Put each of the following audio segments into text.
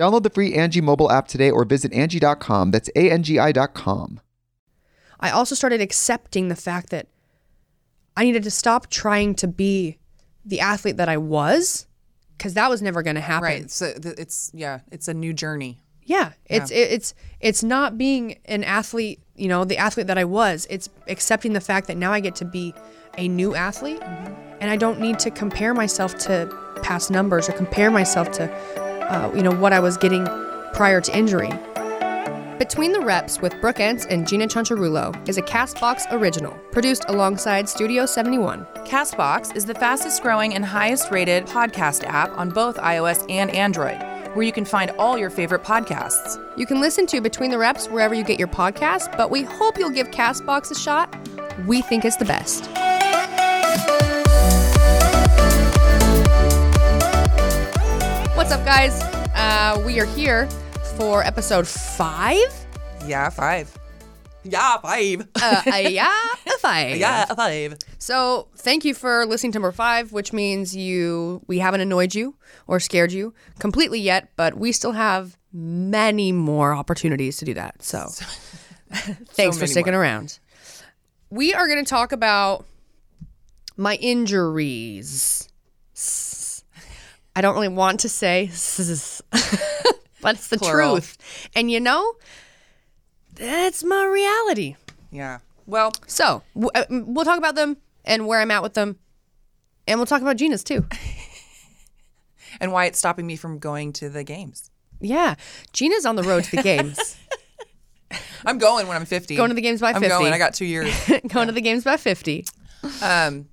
Download the free Angi mobile app today or visit Angi.com. That's A-N-G-I dot com. I also started accepting the fact that I needed to stop trying to be the athlete that I was because that was never going to happen. Right. So it's yeah, it's a new journey. Yeah, it's it, it's it's not being an athlete, you know, the athlete that I was. It's accepting the fact that now I get to be a new athlete, mm-hmm. and I don't need to compare myself to past numbers or compare myself to, uh, you know, what I was getting prior to injury. Between the Reps with Brooke Ence and Gina Chancharulo is a Castbox original, produced alongside Studio 71. Castbox is the fastest growing and highest rated podcast app on both iOS and Android, where you can find all your favorite podcasts. You can listen to Between the Reps wherever you get your podcasts, but we hope you'll give Castbox a shot. We think it's the best. What's up, guys? Uh, we are here for episode five. Yeah, five. Yeah, five. Uh, uh, yeah, five. yeah, five. So thank you for listening to number five, which means you we haven't annoyed you or scared you completely yet, but we still have many more opportunities to do that. So, thanks for sticking more. around. We are going to talk about my injuries. I don't really want to say, but it's the Plural. truth. And you know, that's my reality. Yeah. Well, So w- uh, we'll talk about them and where I'm at with them, and we'll talk about Gina's too. and why it's stopping me from going to the games. Yeah, Gina's on the road to the games. I'm going when I'm 50. Going to the games by 50. I'm going. I got two years. Going to the games by 50. um,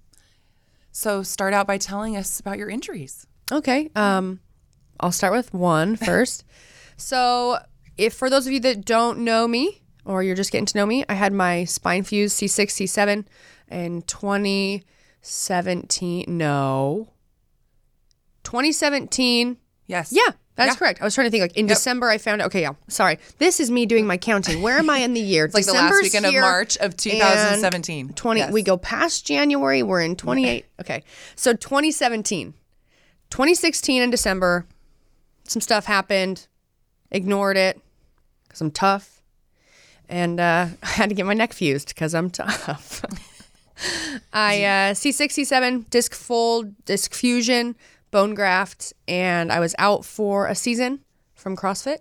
so start out by telling us about your injuries. Okay. Um, I'll start with one first. so, if for those of you that don't know me or you're just getting to know me, I had my spine fused C6, C7 in 2017. No, 2017. Yes. Yeah, that's Yeah. correct. I was trying to think like in December I found out. Okay, yeah. Sorry. This is me doing my counting. Where am I in the year? It's like the last weekend of March of 2017. 20 Yes. we go past January, we're in 28. Okay. So 2017. 2016 in December, some stuff happened. Ignored it cuz I'm tough. And uh, I had to get my neck fused cuz I'm tough. I uh, C6, C7, disc fold, disc fusion, bone graft, and I was out for a season from CrossFit.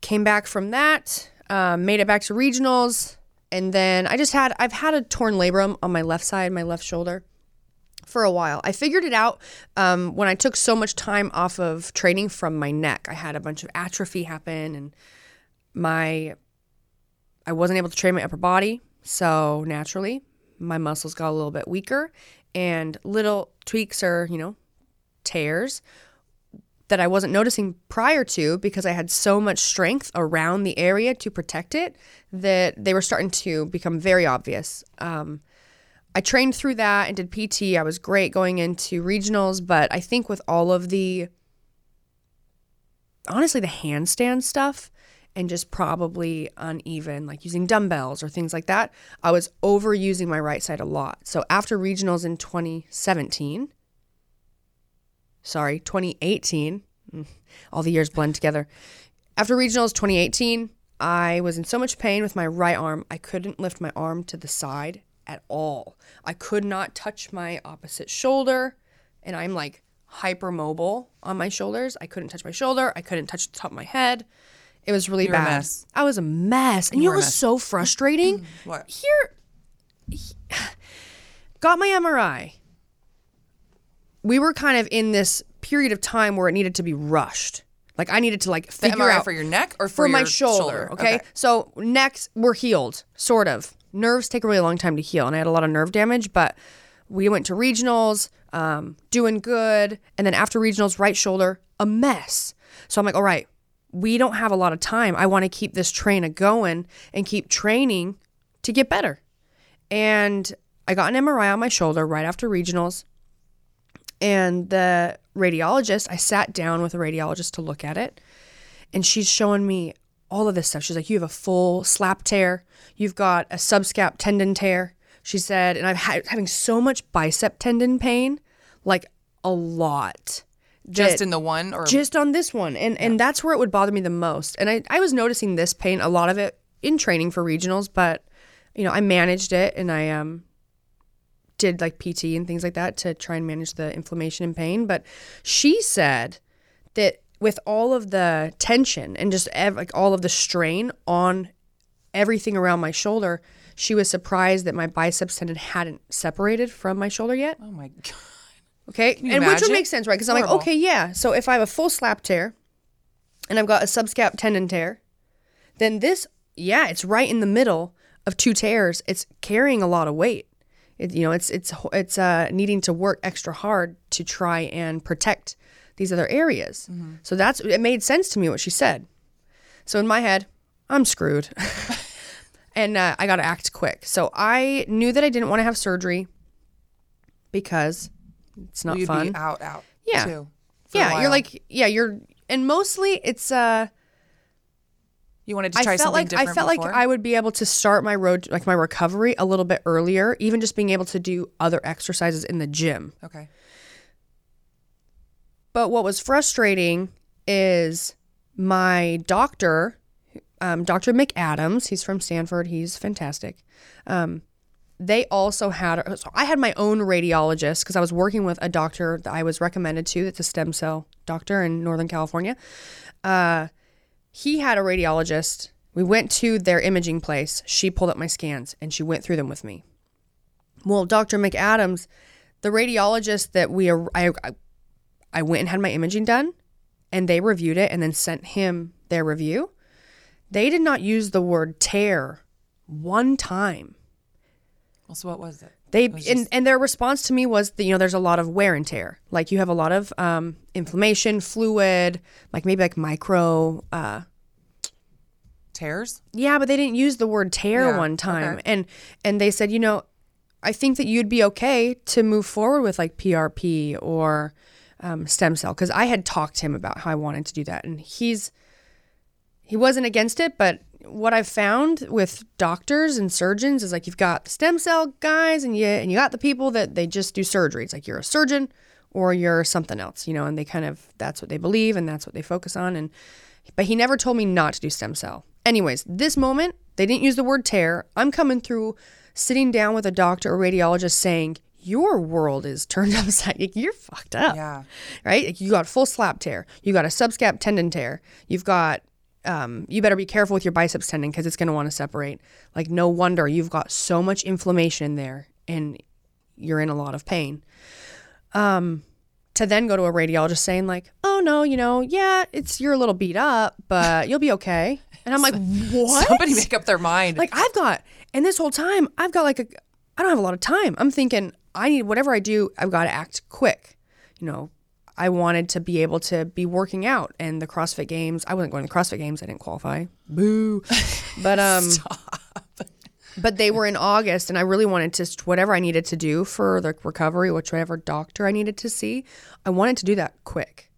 Came back from that, um, made it back to regionals, and then I just had I've had a torn labrum on my left side, my left shoulder, for a while. I figured it out um, when I took so much time off of training from my neck. I had a bunch of atrophy happen, and my I wasn't able to train my upper body. So naturally, my muscles got a little bit weaker and little tweaks or, you know, tears that I wasn't noticing prior to because I had so much strength around the area to protect it that they were starting to become very obvious. Um, I trained through that and did PT. I was great going into regionals, but I think with all of the honestly the handstand stuff and just probably uneven, like using dumbbells or things like that, I was overusing my right side a lot. So after regionals in 2017, sorry, 2018, mm, all the years blend together. After regionals 2018, I was in so much pain with my right arm, I couldn't lift my arm to the side at all. I could not touch my opposite shoulder, and I'm like hypermobile on my shoulders. I couldn't touch my shoulder, I couldn't touch the top of my head. It was really You're a bad. mess. I was a mess. And you, know a was so frustrating? Mm-hmm. Mm-hmm. What? Here, got my MRI. We were kind of in this period of time where it needed to be rushed. Like I needed to like figure MRI out for your neck or for, for my your shoulder, Okay? so necks were healed, sort of. Nerves take a really long time to heal, and I had a lot of nerve damage. But we went to regionals, um, doing good, and then after regionals, right shoulder, a mess. So I'm like, all right, we don't have a lot of time. I want to keep this train a going and keep training to get better. And I got an MRI on my shoulder right after regionals. And the radiologist, I sat down with a radiologist to look at it. And she's showing me all of this stuff. She's like, You have a full slap tear. You've got a subscap tendon tear. She said, and I'm ha- having so much bicep tendon pain, like a lot. Just in the one or just on this one and and that's where it would bother me the most and I, I was noticing this pain a lot of it in training for regionals but you know i managed it and i um did like pt and things like that to try and manage the inflammation and pain but she said that with all of the tension and just ev- like all of the strain on everything around my shoulder she was surprised that my biceps tendon hadn't separated from my shoulder yet Oh my god. Okay. and which would make sense, right? Because I'm like, okay, yeah. So if I have a full slap tear and I've got a subscap tendon tear, then this, yeah, it's right in the middle of two tears. It's carrying a lot of weight. It, you know, it's it's it's uh, needing to work extra hard to try and protect these other areas. So that's it made sense to me what she said. So in my head, I'm screwed. and uh, I got to act quick. So I knew that I didn't want to have surgery because it's not You'd fun. be out, out. Yeah. Too, yeah, you're like yeah, you're and mostly it's uh you wanted to I try felt something like different I felt before? like I would be able to start my road like my recovery a little bit earlier, even just being able to do other exercises in the gym. Okay. But what was frustrating is my doctor, um, Dr. McAdams, he's from Stanford, he's fantastic. Um, they also had, so I had my own radiologist because I was working with a doctor that I was recommended to, that's a stem cell doctor in Northern California. Uh, he had a radiologist. We went to their imaging place. She pulled up my scans and she went through them with me. Well, Dr. McAdams, the radiologist that we, I, I I went and had my imaging done and they reviewed it and then sent him their review. They did not use the word tear one time. Well, so what was it? They was and, just- and their response to me was that you know there's a lot of wear and tear. Like you have a lot of um, inflammation, fluid, like maybe like micro uh, Tears? yeah, but they didn't use the word tear Yeah, one time. okay. And and they said, you know, I think that you'd be okay to move forward with like PRP or um, stem cell because I had talked to him about how I wanted to do that, and he's he wasn't against it. But what I've found with doctors and surgeons is like you've got the stem cell guys, and you and you got the people that they just do surgery. It's like you're a surgeon or you're something else, you know, and they kind of that's what they believe and that's what they focus on. And but he never told me not to do stem cell. Anyways, this moment, they didn't use the word tear. I'm coming through sitting down with a doctor or radiologist saying, Your world is turned upside like, You're fucked up. Yeah. Right? Like, you got full slap tear. You got a subscap tendon tear. You've got um, you better be careful with your biceps tendon because it's going to want to separate. Like, no wonder you've got so much inflammation there and you're in a lot of pain. Um, to then go to a radiologist saying like, "Oh no, you know, yeah, it's you're a little beat up, but you'll be okay." And I'm like, what? Somebody make up their mind. like I've got, and this whole time I've got like a, I don't have a lot of time. I'm thinking I need whatever I do, I've got to act quick. You know, I wanted to be able to be working out and the CrossFit games. I wasn't going to the CrossFit games. I didn't qualify. Boo. But um, but they were in August, and I really wanted to whatever I needed to do for the recovery, which whatever doctor I needed to see. I wanted to do that quick,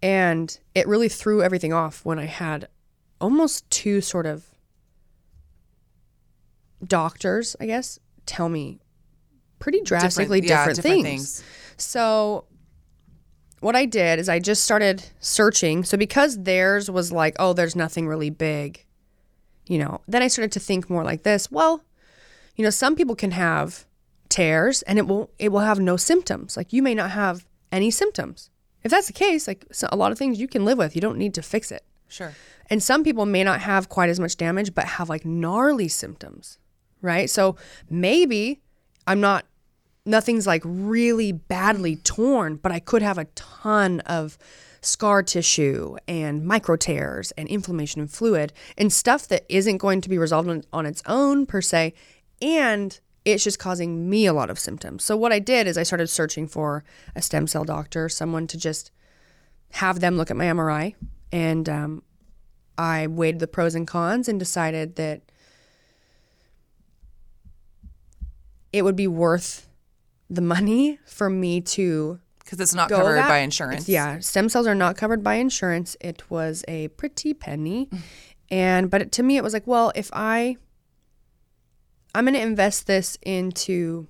and it really threw everything off when I had almost two sort of doctors, I guess, tell me pretty drastically yeah, different, different things. things. So what I did is I just started searching. So because theirs was like, oh, there's nothing really big, you know, then I started to think more like this. Well, you know, some people can have tears and it will it will have no symptoms. Like you may not have any symptoms. If that's the case, like so a lot of things you can live with. You don't need to fix it. sure. And some people may not have quite as much damage, but have like gnarly symptoms, right? So maybe I'm not, nothing's like really badly torn, but I could have a ton of scar tissue and micro tears and inflammation and fluid and stuff that isn't going to be resolved on, on its own per se. And it's just causing me a lot of symptoms. So what I did is I started searching for a stem cell doctor, someone to just have them look at my MRI. And um, I weighed the pros and cons and decided that it would be worth the money for me to Because it's not covered that- by insurance. Yeah, stem cells are not covered by insurance. It was a pretty penny. and but to me it was like, well, if I I'm going to invest this into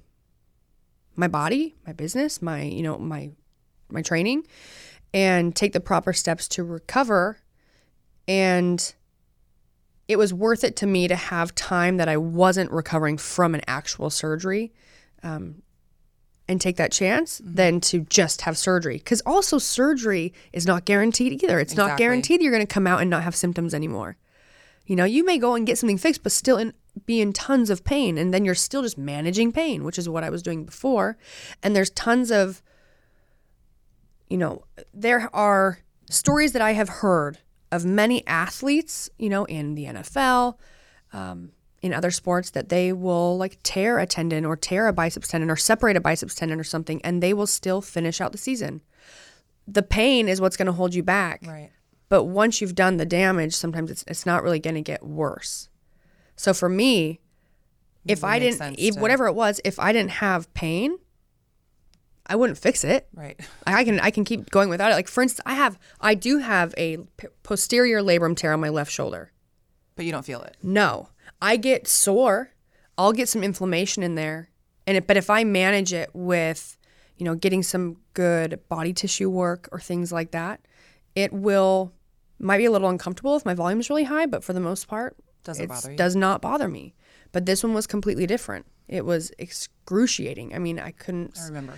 my body, my business, my, you know, my my training and take the proper steps to recover and it was worth it to me to have time that I wasn't recovering from an actual surgery um, and take that chance than to just have surgery. Because also, surgery is not guaranteed either. It's not guaranteed you're going to come out and not have symptoms anymore. You know, you may go and get something fixed, but still in, be in tons of pain. And then you're still just managing pain, which is what I was doing before. And there's tons of, you know, there are stories that I have heard of many athletes, you know, in the NFL, um, in other sports, that they will like tear a tendon or tear a biceps tendon or separate a biceps tendon or something, and they will still finish out the season. The pain is what's going to hold you back. Right. But once you've done the damage, sometimes it's it's not really going to get worse. So for me, if I didn't, if, to- whatever it was, if I didn't have pain, I wouldn't fix it. Right. I can I can keep going without it. Like for instance, I have I do have a p- posterior labrum tear on my left shoulder. But you don't feel it. No, I get sore. I'll get some inflammation in there, and it, but if I manage it with, you know, getting some good body tissue work or things like that, it will might be a little uncomfortable if my volume is really high, but for the most part, Doesn't bother you. Does not bother me. But this one was completely different. It was excruciating. I mean, I couldn't. I remember.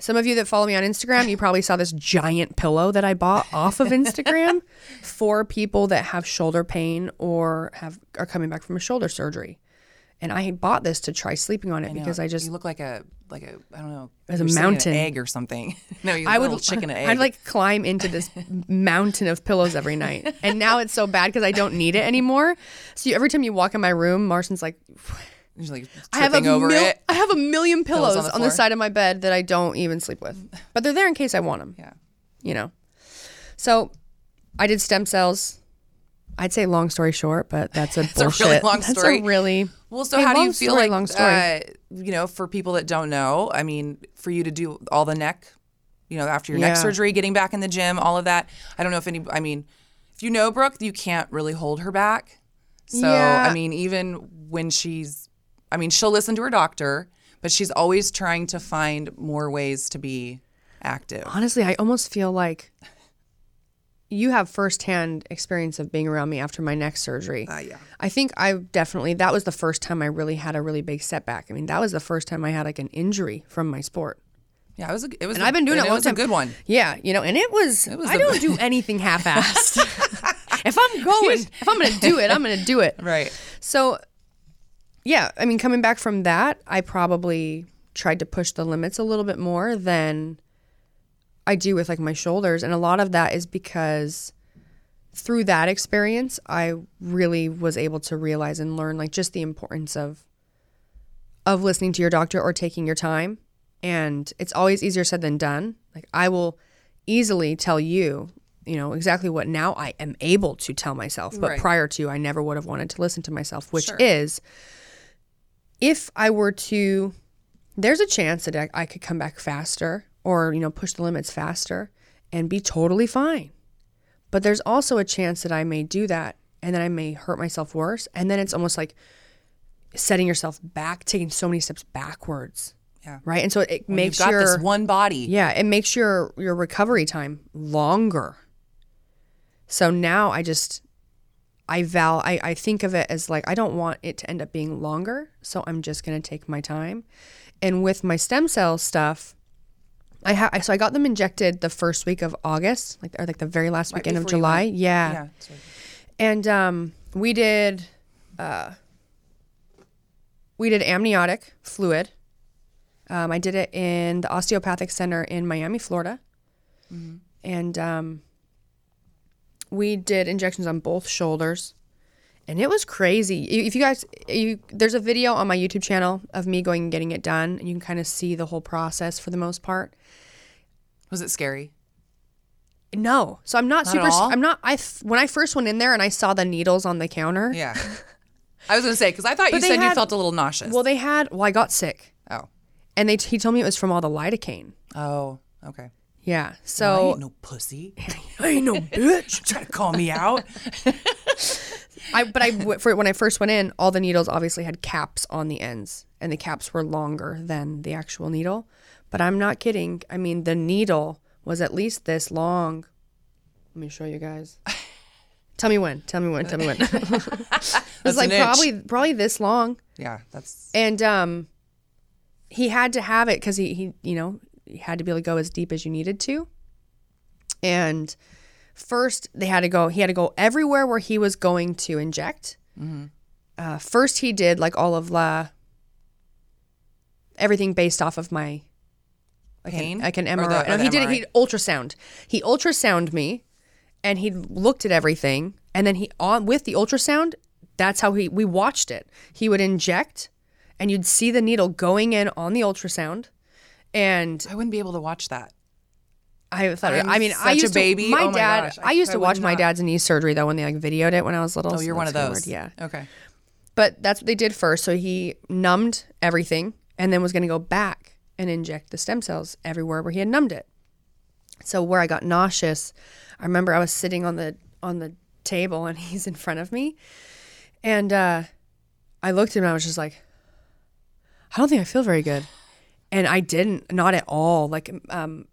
Some of you that follow me on Instagram, you probably saw this giant pillow that I bought off of Instagram for people that have shoulder pain or have are coming back from a shoulder surgery. And I bought this to try sleeping on it because I just you look like a like a I don't know As a you're sitting in an mountain. egg or something. no, you I I would chicken egg. I'd like climb into this mountain of pillows every night. And now it's so bad because I don't need it anymore. So you, every time you walk in my room, Marston's like, You're like I have a over mil- it. I have a million pillows, Pillows on the on the side of my bed that I don't even sleep with, but they're there in case I want them. Yeah. you know. So I did stem cells. I'd say long story short, but that's a a really bullshit. long That's story. a really Well, so Hey, how do you feel story, like long story. Uh, you know, for people that don't know, I mean, for you to do all the neck, you know, after your neck surgery, getting back in the gym, all of that. I don't know if any. I mean, if you know Brooke, you can't really hold her back. So Yeah. I mean, even when she's, I mean, she'll listen to her doctor, but she's always trying to find more ways to be active. honestly, I almost feel like you have firsthand experience of being around me after my neck surgery. Uh, yeah. I think I definitely that was the first time I really had a really big setback. I mean, that was the first time I had like an injury from my sport. Yeah, it was. A, it was. And a- I've been doing it a was time. a good one. Yeah, you know, and it was. It was I don't do anything half-assed. if I'm going, if I'm going to do it, I'm going to do it. Right. So, yeah, I mean, coming back from that, I probably tried to push the limits a little bit more than I do with like my shoulders, and a lot of that is because through that experience, I really was able to realize and learn like just the importance of of listening to your doctor or taking your time. And it's always easier said than done. Like I will easily tell you, you know, exactly what now I am able to tell myself, but Right. prior to I never would have wanted to listen to myself, which Sure. is if I were to there's a chance that I, I could come back faster or, you know, push the limits faster and be totally fine. But there's also a chance that I may do that and then I may hurt myself worse. And then it's almost like setting yourself back, taking so many steps backwards. Yeah. Right. And so it When makes your this one body. yeah, it makes your your recovery time longer. So now I just I val I, I think of it as like I don't want it to end up being longer, so I'm just gonna take my time. And with my stem cell stuff, I ha- so I got them injected the first week of August, like or like the very last weekend of July. Yeah. Yeah. And um, we did, uh, we did amniotic fluid. Um, I did it in the osteopathic center in Miami, Florida, and um, we did injections on both shoulders, and it was crazy. If you guys, you there's a video on my YouTube channel of me going and getting it done, and you can kind of see the whole process for the most part. Was it scary? No, so I'm not, Not super. I'm not. I when I first went in there and I saw the needles on the counter. Yeah. I was gonna say because I thought you said you felt a little nauseous. Well, they had. Well, I got sick, oh. and they he told me it was from all the lidocaine. Oh. Okay. Yeah. so I So ain't no pussy. I ain't no bitch. Try to call me out. I but I for when I first went in, all the needles obviously had caps on the ends, and the caps were longer than the actual needle. But I'm not kidding. I mean, the needle was at least this long. Let me show you guys. Tell me when. Tell me when. Tell me when. it was like inch. probably probably this long. Yeah. That's. and um he had to have it because he, he you know he had to be able to go as deep as you needed to and first they had to go he had to go everywhere where he was going to inject uh, first he did like all of la everything based off of my like Pain? an, like an Or the- no, he did it. He ultrasound. He ultrasound me, and he looked at everything, and then he on with the ultrasound. That's how he we watched it. He would inject, and you'd see the needle going in on the ultrasound, and I wouldn't be able to watch that. I thought. I'm I mean, I such a used baby. To, my Oh my dad. gosh. I, I- used to would watch my not. dad's knee surgery though when they like videoed it when I was little. Oh, so you're one of those. weird, Yeah. Okay. But that's what they did first. So he numbed everything and then was going to go back and inject the stem cells everywhere where he had numbed it. So where I got nauseous, I remember I was sitting on the on the table and he's in front of me, and uh, I looked at him and I was just like, I don't think I feel very good, and I didn't, not at all. Like um,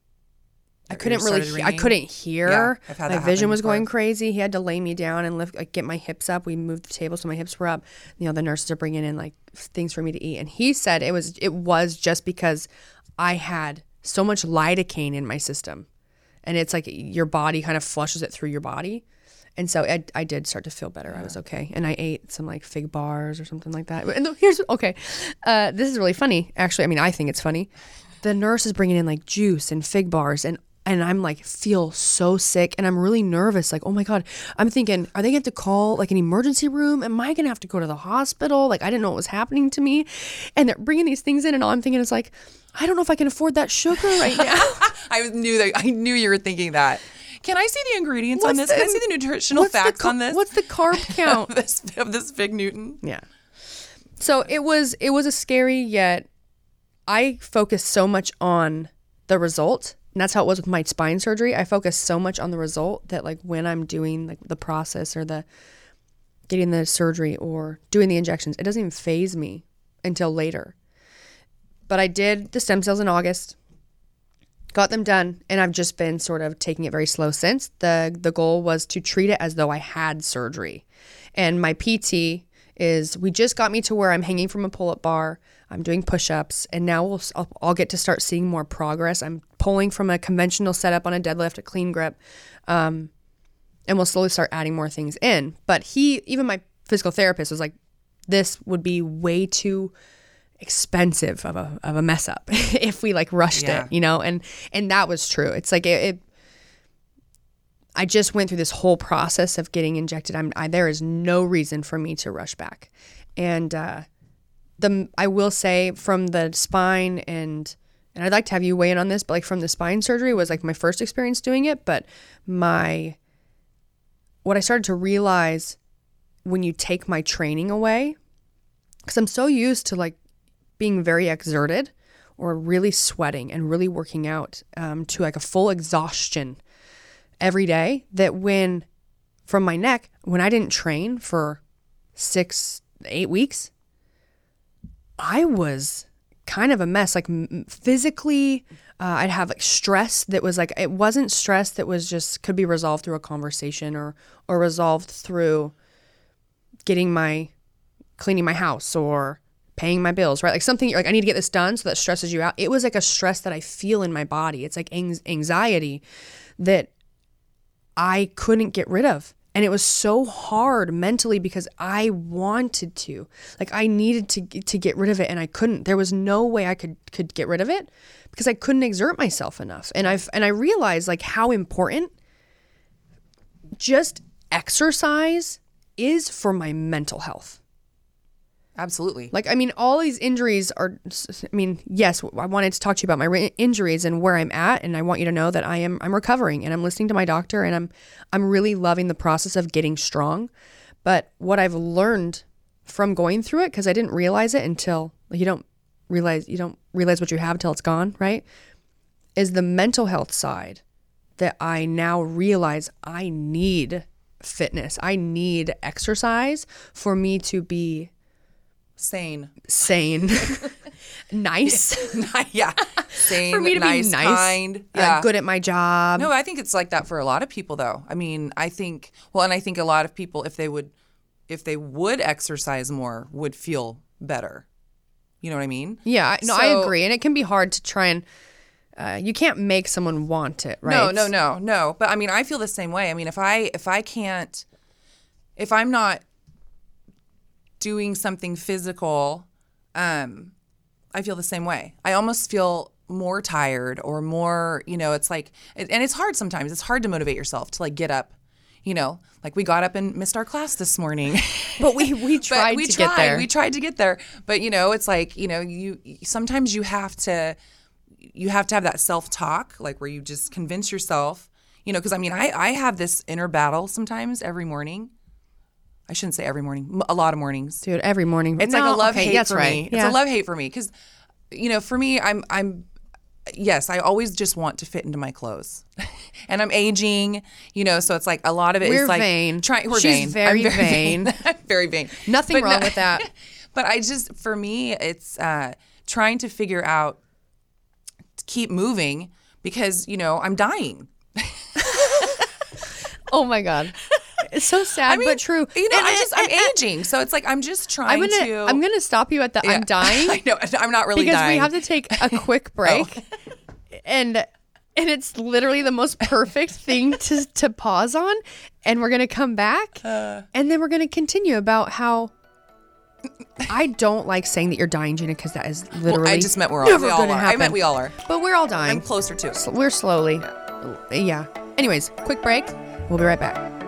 I couldn't really, he- I couldn't hear. Yeah, my vision was going crazy. He had to lay me down and lift, like, get my hips up. We moved the table so my hips were up. You know, the nurses are bringing in like things for me to eat, and he said it was it was just because I had so much lidocaine in my system, and it's like your body kind of flushes it through your body. And so I, I did start to feel better. I was okay, and I ate some like fig bars or something like that. And here's okay, uh, this is really funny. Actually, I mean, I think it's funny. The nurse is bringing in like juice and fig bars, and and I'm like feel so sick, and I'm really nervous. Like, oh my god, I'm thinking, are they have to call like an emergency room? Am I gonna have to go to the hospital? Like, I didn't know what was happening to me, and they're bringing these things in, and all I'm thinking is like, I don't know if I can afford that sugar right now. I knew that. I knew you were thinking that. Can I see the ingredients on What's this? Can I see the nutritional what's the facts on this? What's the carb count? of this of this Fig Newton? Yeah. So it was it was a scary yet I focused so much on the result. And that's how it was with my spine surgery. I focused so much on the result that like when I'm doing like the process or the getting the surgery or doing the injections, it doesn't even phase me until later. But I did the stem cells in August. Got them done and I've just been sort of taking it very slow since. The the goal was to treat it as though I had surgery. And my PT is we just got me to where I'm hanging from a pull-up bar. I'm doing push-ups and now we'll I'll, I'll get to start seeing more progress. I'm pulling from a conventional setup on a deadlift, a clean grip. Um, and we'll slowly start adding more things in. But he, even my physical therapist, was like, "This would be way too expensive of a of a mess up if we like rushed Yeah. it, you know." And and that was true. It's like it, it I just went through this whole process of getting injected. I'm I, there is no reason for me to rush back, and uh, the I will say from the spine and and I'd like to have you weigh in on this, but like from the spine surgery was like my first experience doing it, but my what I started to realize when you take my training away, because I'm so used to like being very exerted or really sweating and really working out um, to like a full exhaustion every day that when from my neck, when I didn't train for six, eight weeks, I was kind of a mess. Like physically, uh, I'd have like stress that was like it wasn't stress that was just could be resolved through a conversation or or resolved through getting my cleaning my house or paying my bills, right? Like something you're like I need to get this done, so that stresses you out. It was like a stress that I feel in my body. It's like anx- anxiety that I couldn't get rid of. And it was so hard mentally because I wanted to. Like I needed to to get rid of it and I couldn't. There was no way I could could get rid of it because I couldn't exert myself enough. And I've and I realized like how important just exercise is for my mental health. Absolutely. Like, I mean, all these injuries are, I mean, yes, I wanted to talk to you about my injuries and where I'm at. And I want you to know that I am, I'm recovering and I'm listening to my doctor and I'm, I'm really loving the process of getting strong. But what I've learned from going through it, because I didn't realize it until you don't realize, you don't realize what you have till it's gone, right? Is the mental health side that I now realize I need fitness. I need exercise for me to be Sane. sane, nice, yeah. Sane. for me to nice, be nice, kind. uh, Yeah. good at my job. No, I think it's like that for a lot of people though. I mean, I think well, and I think a lot of people if they would if they would exercise more would feel better. You know what I mean? Yeah, I- no, I agree, and it can be hard to try and. Uh, you can't make someone want it, right? No, no, no, no. But I mean, I feel the same way. I mean, if I if I can't if I'm not doing something physical, um, I feel the same way. I almost feel more tired or more, you know, it's like and it's hard sometimes. It's hard to motivate yourself to like get up. You know, like we got up and missed our class this morning. But we we tried we to tried. get there. We tried to get there, but you know, it's like you know, you sometimes you have to, you have to have that self talk, like where you just convince yourself, you know, because I mean, I I have this inner battle sometimes every morning. I shouldn't say every morning, a lot of mornings. Dude, every morning. It's No, like a love okay, hate that's for right. me. Yeah. It's a love hate for me because, you know, for me, I'm I'm yes, I always just want to fit into my clothes, and I'm aging, you know, so it's like a lot of it is We're like vain. Try, we're She's vain. very I'm vain. I'm very vain. Nothing But wrong no- with that. but I just, for me, it's uh, trying to figure out to keep moving because you know I'm dying. Oh my god, it's so sad I mean, but true. You know, And- I'm just and- I'm aging, so it's like I'm just trying I'm gonna to. I'm gonna stop you at the I'm dying. I know I'm not really because dying. Oh. we have to take a quick break and and it's literally the most perfect thing to to pause on and we're gonna come back Uh. and then we're gonna continue about how I don't like saying that you're dying, Gina, because that is literally. Well, I just meant we're all. We all are. I meant we all are. But we're all I'm dying. closer to. S- We're slowly. Yeah. Anyways, quick break. We'll be right back.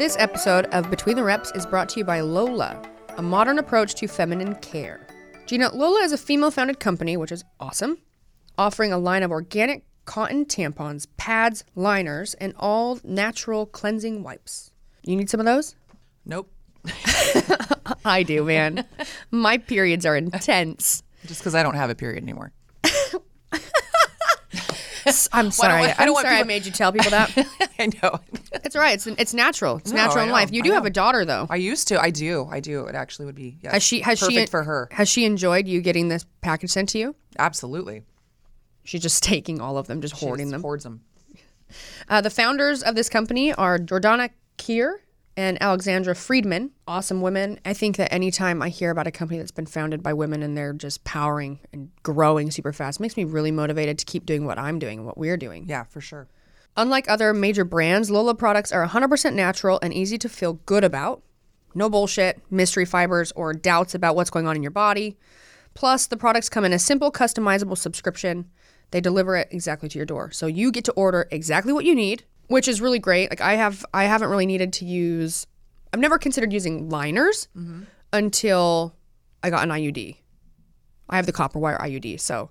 This episode of Between the Reps is brought to you by Lola, a modern approach to feminine care. Gina, Lola is a female founded company, which is awesome, offering a line of organic cotton tampons, pads, liners, and all natural cleansing wipes. You need some of those? Nope. I do, man. My periods are intense. Just because I don't have a period anymore. I'm sorry. I I'm don't want sorry I people- made you tell people that. I know. It's all right. It's it's natural. It's No, natural I in know, life. You I do have a daughter though. I used to. I do. I do. It actually would be. Yes, Has she has perfect she for her? Has she enjoyed you getting this package sent to you? Absolutely. She's just taking all of them, just hoarding She them. Hoards them. Uh, the founders of this company are Jordana Kier and Alexandra Friedman. Awesome women. I think that anytime I hear about a company that's been founded by women and they're just powering and growing super fast, makes me really motivated to keep doing what I'm doing and what we're doing. Yeah, for sure. Unlike other major brands, Lola products are 100% natural and easy to feel good about. No bullshit, mystery fibers, or doubts about what's going on in your body. Plus, the products come in a simple, customizable subscription. They deliver it exactly to your door. So you get to order exactly what you need, which is really great. Like I have I haven't really needed to use I've never considered using liners mm-hmm. until I got an IUD. I have the copper wire IUD, so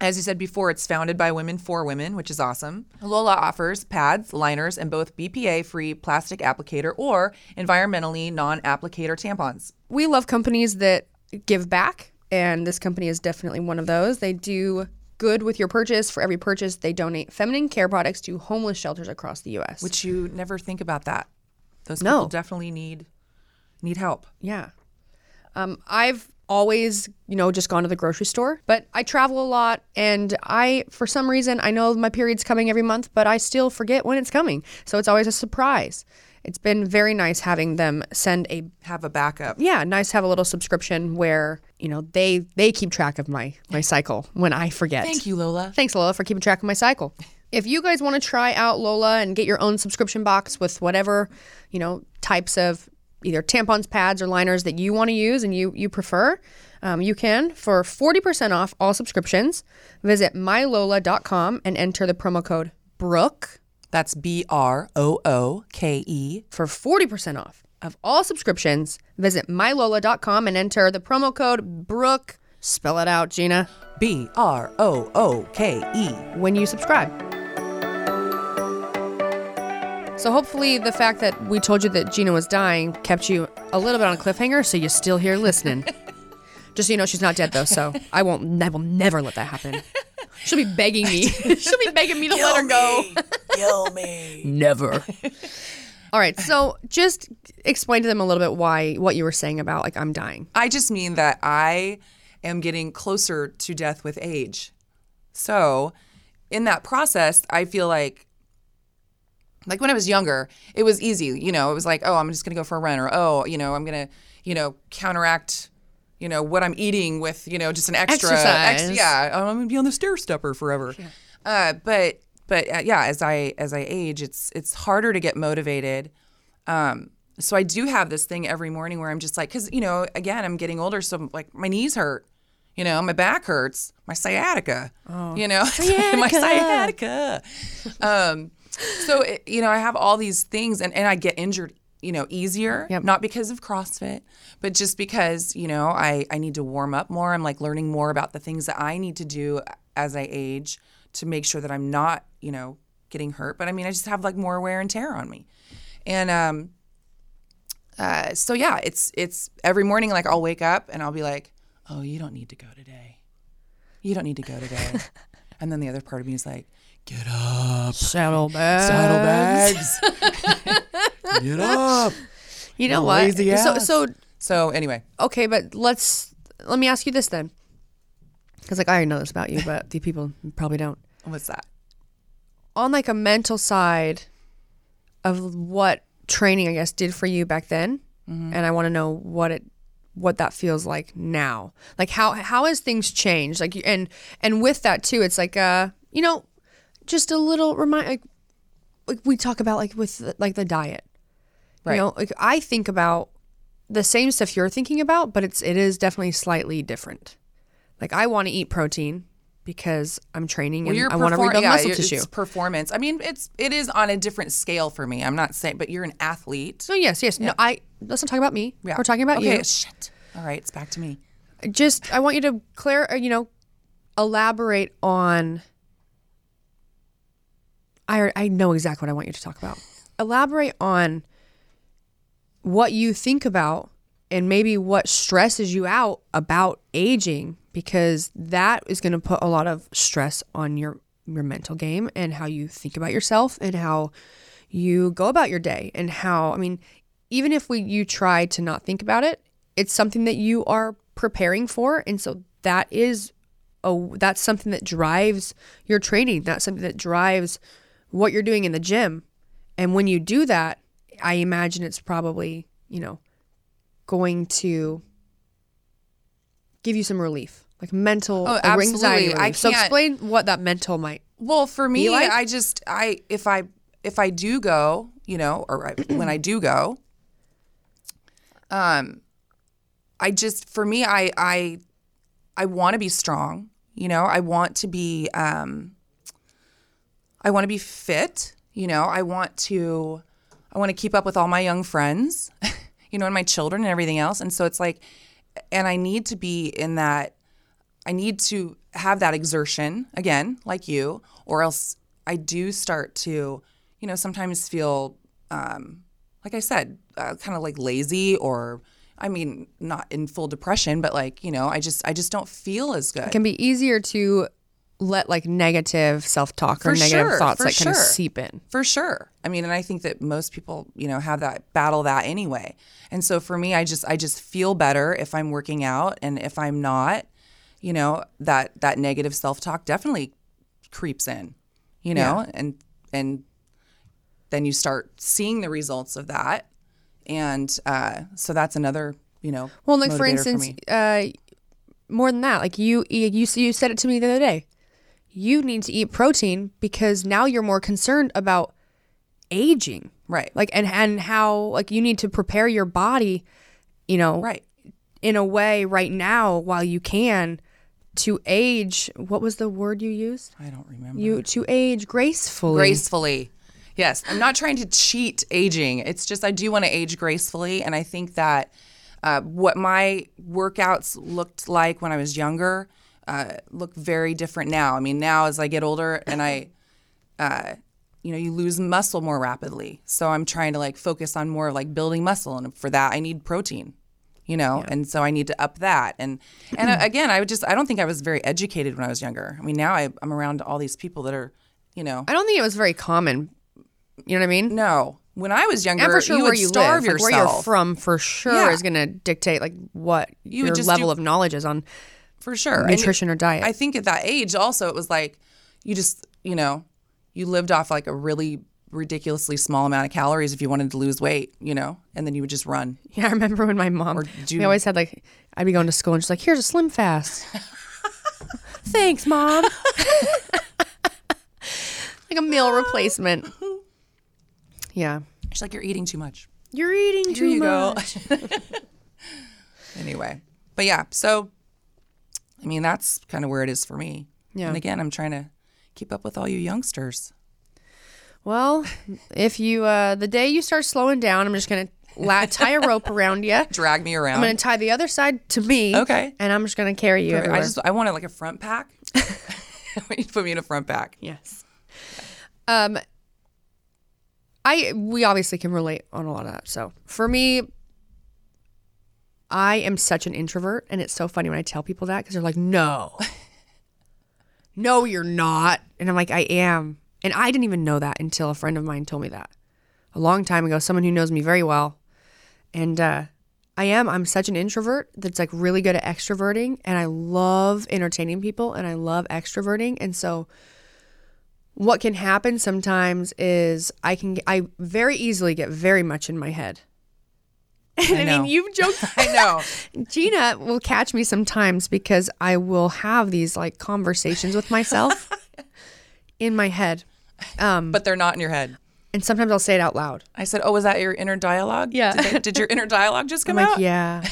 As you said before, it's founded by women for women, which is awesome. Lola offers pads, liners, and both BPA free plastic applicator or environmentally non applicator tampons. we love companies that give back, and this company is definitely one of those. They do good with your purchase. For every purchase, they donate feminine care products to homeless shelters across the U.S. Which you never think about that. Those No. people definitely need need help. yeah, um, I've always, you know, just gone to the grocery store, but I travel a lot, and I, for some reason, I know my period's coming every month, but I still forget when it's coming. So it's always a surprise. It's been very nice having them send a Have a backup. yeah, nice to have a little subscription where you know they they keep track of my my cycle when I forget. Thank you, Lola. Thanks, Lola, for keeping track of my cycle. If you guys want to try out Lola and get your own subscription box with whatever you know types of either tampons, pads, or liners that you want to use and you you prefer, um, you can for forty percent off all subscriptions. Visit mylola.com and enter the promo code Brooke That's B R O O K E. for 40% off of all subscriptions. Visit mylola.com and enter the promo code Brooke. Spell it out, Gina, B R O O K E. when you subscribe. So hopefully the fact that we told you that Gina was dying kept you a little bit on a cliffhanger, so you're still here listening. Just so you know, she's not dead though, so I won't. I will never let that happen. She'll be begging me. She'll be begging me to let her go. Kill me. Never. All right, so just explain to them a little bit why what you were saying about like I'm dying. I just mean that I am getting closer to death with age. So, in that process, I feel like like when I was younger, it was easy, you know, it was like, oh, I'm just going to go for a run or oh, you know, I'm going to, you know, counteract you know what I'm eating with you know just an extra, Exercise. yeah I'm gonna be on the stair stepper forever uh, but but uh, yeah as I as I age it's it's harder to get motivated um, so I do have this thing every morning where I'm just like, because you know, again, I'm getting older, so like my knees hurt, you know, my back hurts, my sciatica, Oh. you know, my sciatica. um, so it, you know, I have all these things, and and I get injured, you know, easier, Yep. not because of CrossFit, but just because you know I I need to warm up more. I'm like learning more about the things that I need to do as I age to make sure that I'm not, you know, getting hurt. But I mean, I just have like more wear and tear on me, and um. Uh, so yeah, it's it's every morning like I'll wake up and I'll be like, "Oh, you don't need to go today. You don't need to go today." and then the other part of me is like, "Get up, Saddlebag. saddlebags. Get up." You know what? Lazy So ass. so So anyway, okay, but let's let me ask you this then, because like I already know this about you, but the people probably don't. what's that? On like a mental side of what training, I guess, did for you back then, and I want to know what it what that feels like now. Like how how has things changed? Like and and with that too, it's like uh you know just a little remind like like we talk about like with like the diet. Right. You know, like I think about the same stuff you're thinking about, but it's it is definitely slightly different. Like I want to eat protein because I'm training and I want to rebuild yeah, muscle tissue. Performance. I mean, it's it is on a different scale for me. I'm not saying, but you're an athlete. So yes, yes. No, I let's not talk about me. Yeah. We're talking about okay, you. Shit. All right, it's back to me. Just I want you to clear, uh, you know, elaborate on. I I know exactly what I want you to talk about. Elaborate on what you think about and maybe what stresses you out about aging because that is going to put a lot of stress on your your mental game and how you think about yourself and how you go about your day and how I mean even if we you try to not think about it it's something that you are preparing for and so that is a that's something that drives your training. That's something that drives what you're doing in the gym. And when you do that I imagine it's probably you know going to give you some relief, like mental Oh, anxiety I relief. So can't- explain what that mental might. Well, for me, like? I just I if I if I do go, you know, or I, when I do go, um, I just for me, I I I want to be strong. You know, I want to be um I want to be fit, you know, I want to I want to keep up with all my young friends, you know, and my children and everything else. And so it's like and I need to be in that I need to have that exertion again, like you, or else I do start to, you know, sometimes feel, um, like I said, uh, kind of like lazy or, I mean, not in full depression, but like, you know, I just, I just don't feel as good. It can be easier to let like negative self talk or For negative sure, thoughts for like kind of seep in. For sure. I mean, and I think that most people, you know, have that battle that anyway. And so for me, I just I just feel better if I'm working out and if I'm not, you know, that that negative self-talk definitely creeps in, you know, and and then you start seeing the results of that. And uh, so that's another, you know, Well, like for instance, me. uh, more than that, like you, you, you said it to me the other day. You need to eat protein because now you're more concerned about aging, right, like and and how like you need to prepare your body, you know, right, in a way right now while you can to age. What was the word you used? I don't remember. You to age gracefully. gracefully. Yes, I'm not trying to cheat aging. It's just I do want to age gracefully, and I think that uh, what my workouts looked like when I was younger uh, look very different now. I mean, now as I get older and I, uh, you know, you lose muscle more rapidly. So I'm trying to like focus on more of like building muscle, and for that I need protein. You know, and so I need to up that. And and uh, again, I would just I don't think I was very educated when I was younger. I mean, now I, I'm around all these people that are, you know, I don't think it was very common. You know what I mean? no. When I was younger, And for sure, you where would you starve live, like yourself. where you're from, for sure, Yeah. is going to dictate like what You would your level do- of knowledge is on for sure. And nutrition or diet. I think at that age, also, it was like you just, you know, you lived off like a really ridiculously small amount of calories if you wanted to lose weight, you know, and then you would just run. Yeah, I remember when my mom. do- we always had like, I'd be going to school and she's like, "Here's a Slim Fast." Thanks, mom. like a meal replacement. Yeah, She's like, you're eating too much. you're eating too you go. much. Anyway, but yeah, so I mean, that's kind of where it is for me. Yeah. And again, I'm trying to keep up with all you youngsters. Well, if you uh the day you start slowing down, I'm just gonna la- tie a rope around you. Drag me around. I'm gonna tie the other side to me. Okay. And I'm just gonna carry you. I just I wanted like a front pack. you put me in a front pack. Yes. Um I we obviously can relate on a lot of that. So, for me I am such an introvert and it's so funny when I tell people that cuz they're like, "No." no, you're not. And I'm like, "I am." And I didn't even know that until a friend of mine told me that. A long time ago, someone who knows me very well. And uh I am. I'm such an introvert that's like really good at extroverting and I love entertaining people and I love extroverting. And so what can happen sometimes is I can I very easily get very much in my head. And I, know. mean, you've joked. I know. Gina will catch me sometimes because I will have these like conversations with myself in my head. Um, but they're not in your head. and sometimes I'll say it out loud. I said, "Oh, was that your inner dialogue? Yeah. Did, did your inner dialogue just come I'm like, out? yeah.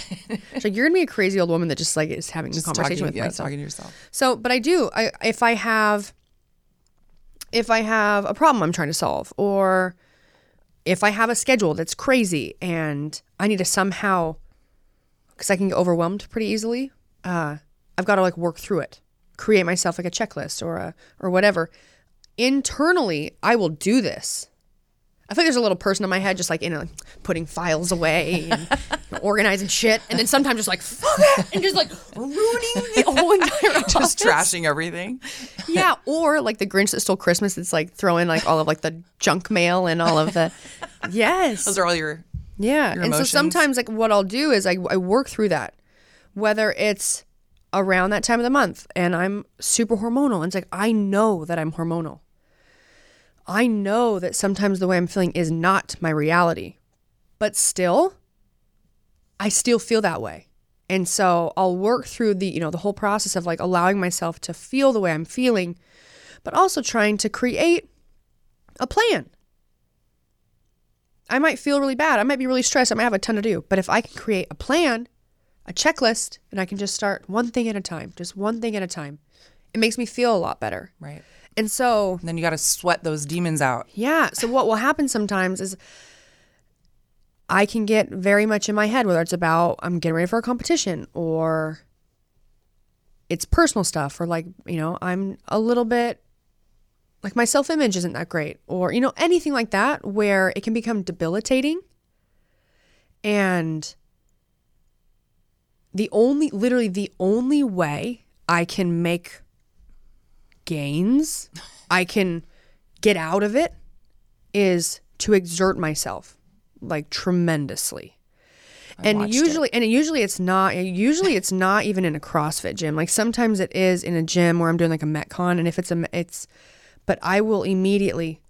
Like, you're gonna be a crazy old woman that just like is having a conversation talking, with yeah, myself. talking to yourself. So, but I do. I if I have if I have a problem I'm trying to solve or if I have a schedule that's crazy and I need to somehow cuz I can get overwhelmed pretty easily, uh I've got to like work through it. Create myself like a checklist or a or whatever. Internally, I will do this. I feel like there's a little person in my head just like in a, putting files away and organizing shit, and then sometimes just like fuck it, and just like ruining the whole entire Just office. trashing everything. Yeah, or like the Grinch that stole Christmas. It's like throwing like all of like the junk mail and all of the yes, Those are all your yeah. your And so sometimes like what I'll do is I I work through that, whether it's around that time of the month and I'm super hormonal. And it's like I know that I'm hormonal. I know that sometimes the way I'm feeling is not my reality, but still, I still feel that way. And so I'll work through the, you know, the whole process of like allowing myself to feel the way I'm feeling, but also trying to create a plan. I might feel really bad. I might be really stressed. I might have a ton to do. But if I can create a plan, a checklist and I can just start one thing at a time, just one thing at a time. It makes me feel a lot better. Right. And so, And then you got to sweat those demons out. yeah. So, what will happen sometimes is I can get very much in my head, whether it's about I'm getting ready for a competition or it's personal stuff, or like, you know, I'm a little bit like my self image isn't that great, or, you know, anything like that where it can become debilitating. And the only, literally, the only way I can make gains, I can get out of it is to exert myself like tremendously. and watched it. usually and usually it's not usually it's not even in a CrossFit gym. Like sometimes it is in a gym where I'm doing like a Metcon and if it's a it's but I will immediately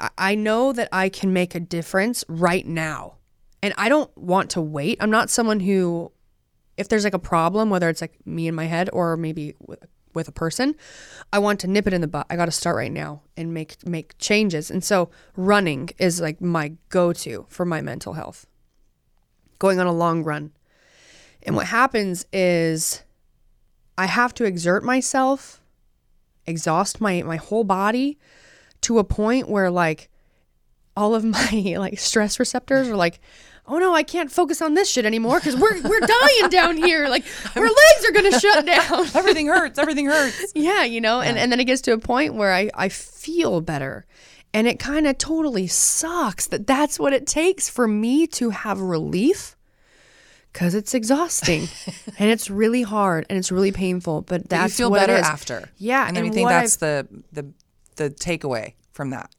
I- I know that I can make a difference right now. And I don't want to wait. I'm not someone who if there's like a problem, whether it's like me in my head or maybe with, with a person, I want to nip it in the butt. I got to start right now and make make changes. And so running is like my go-to for my mental health. Going on a long run. And what happens is I have to exert myself, exhaust my my whole body to a point where like all of my like stress receptors are like oh no i can't focus on this shit anymore because we're, we're dying down here like our legs are gonna shut down Everything hurts. Everything hurts. yeah you know and, and then it gets to a point where i, I feel better and it kind of totally sucks that that's what it takes for me to have relief because it's exhausting and it's really hard and it's really painful but But that's you feel what better it is. after. yeah And then you think that's I've- the the the takeaway from that.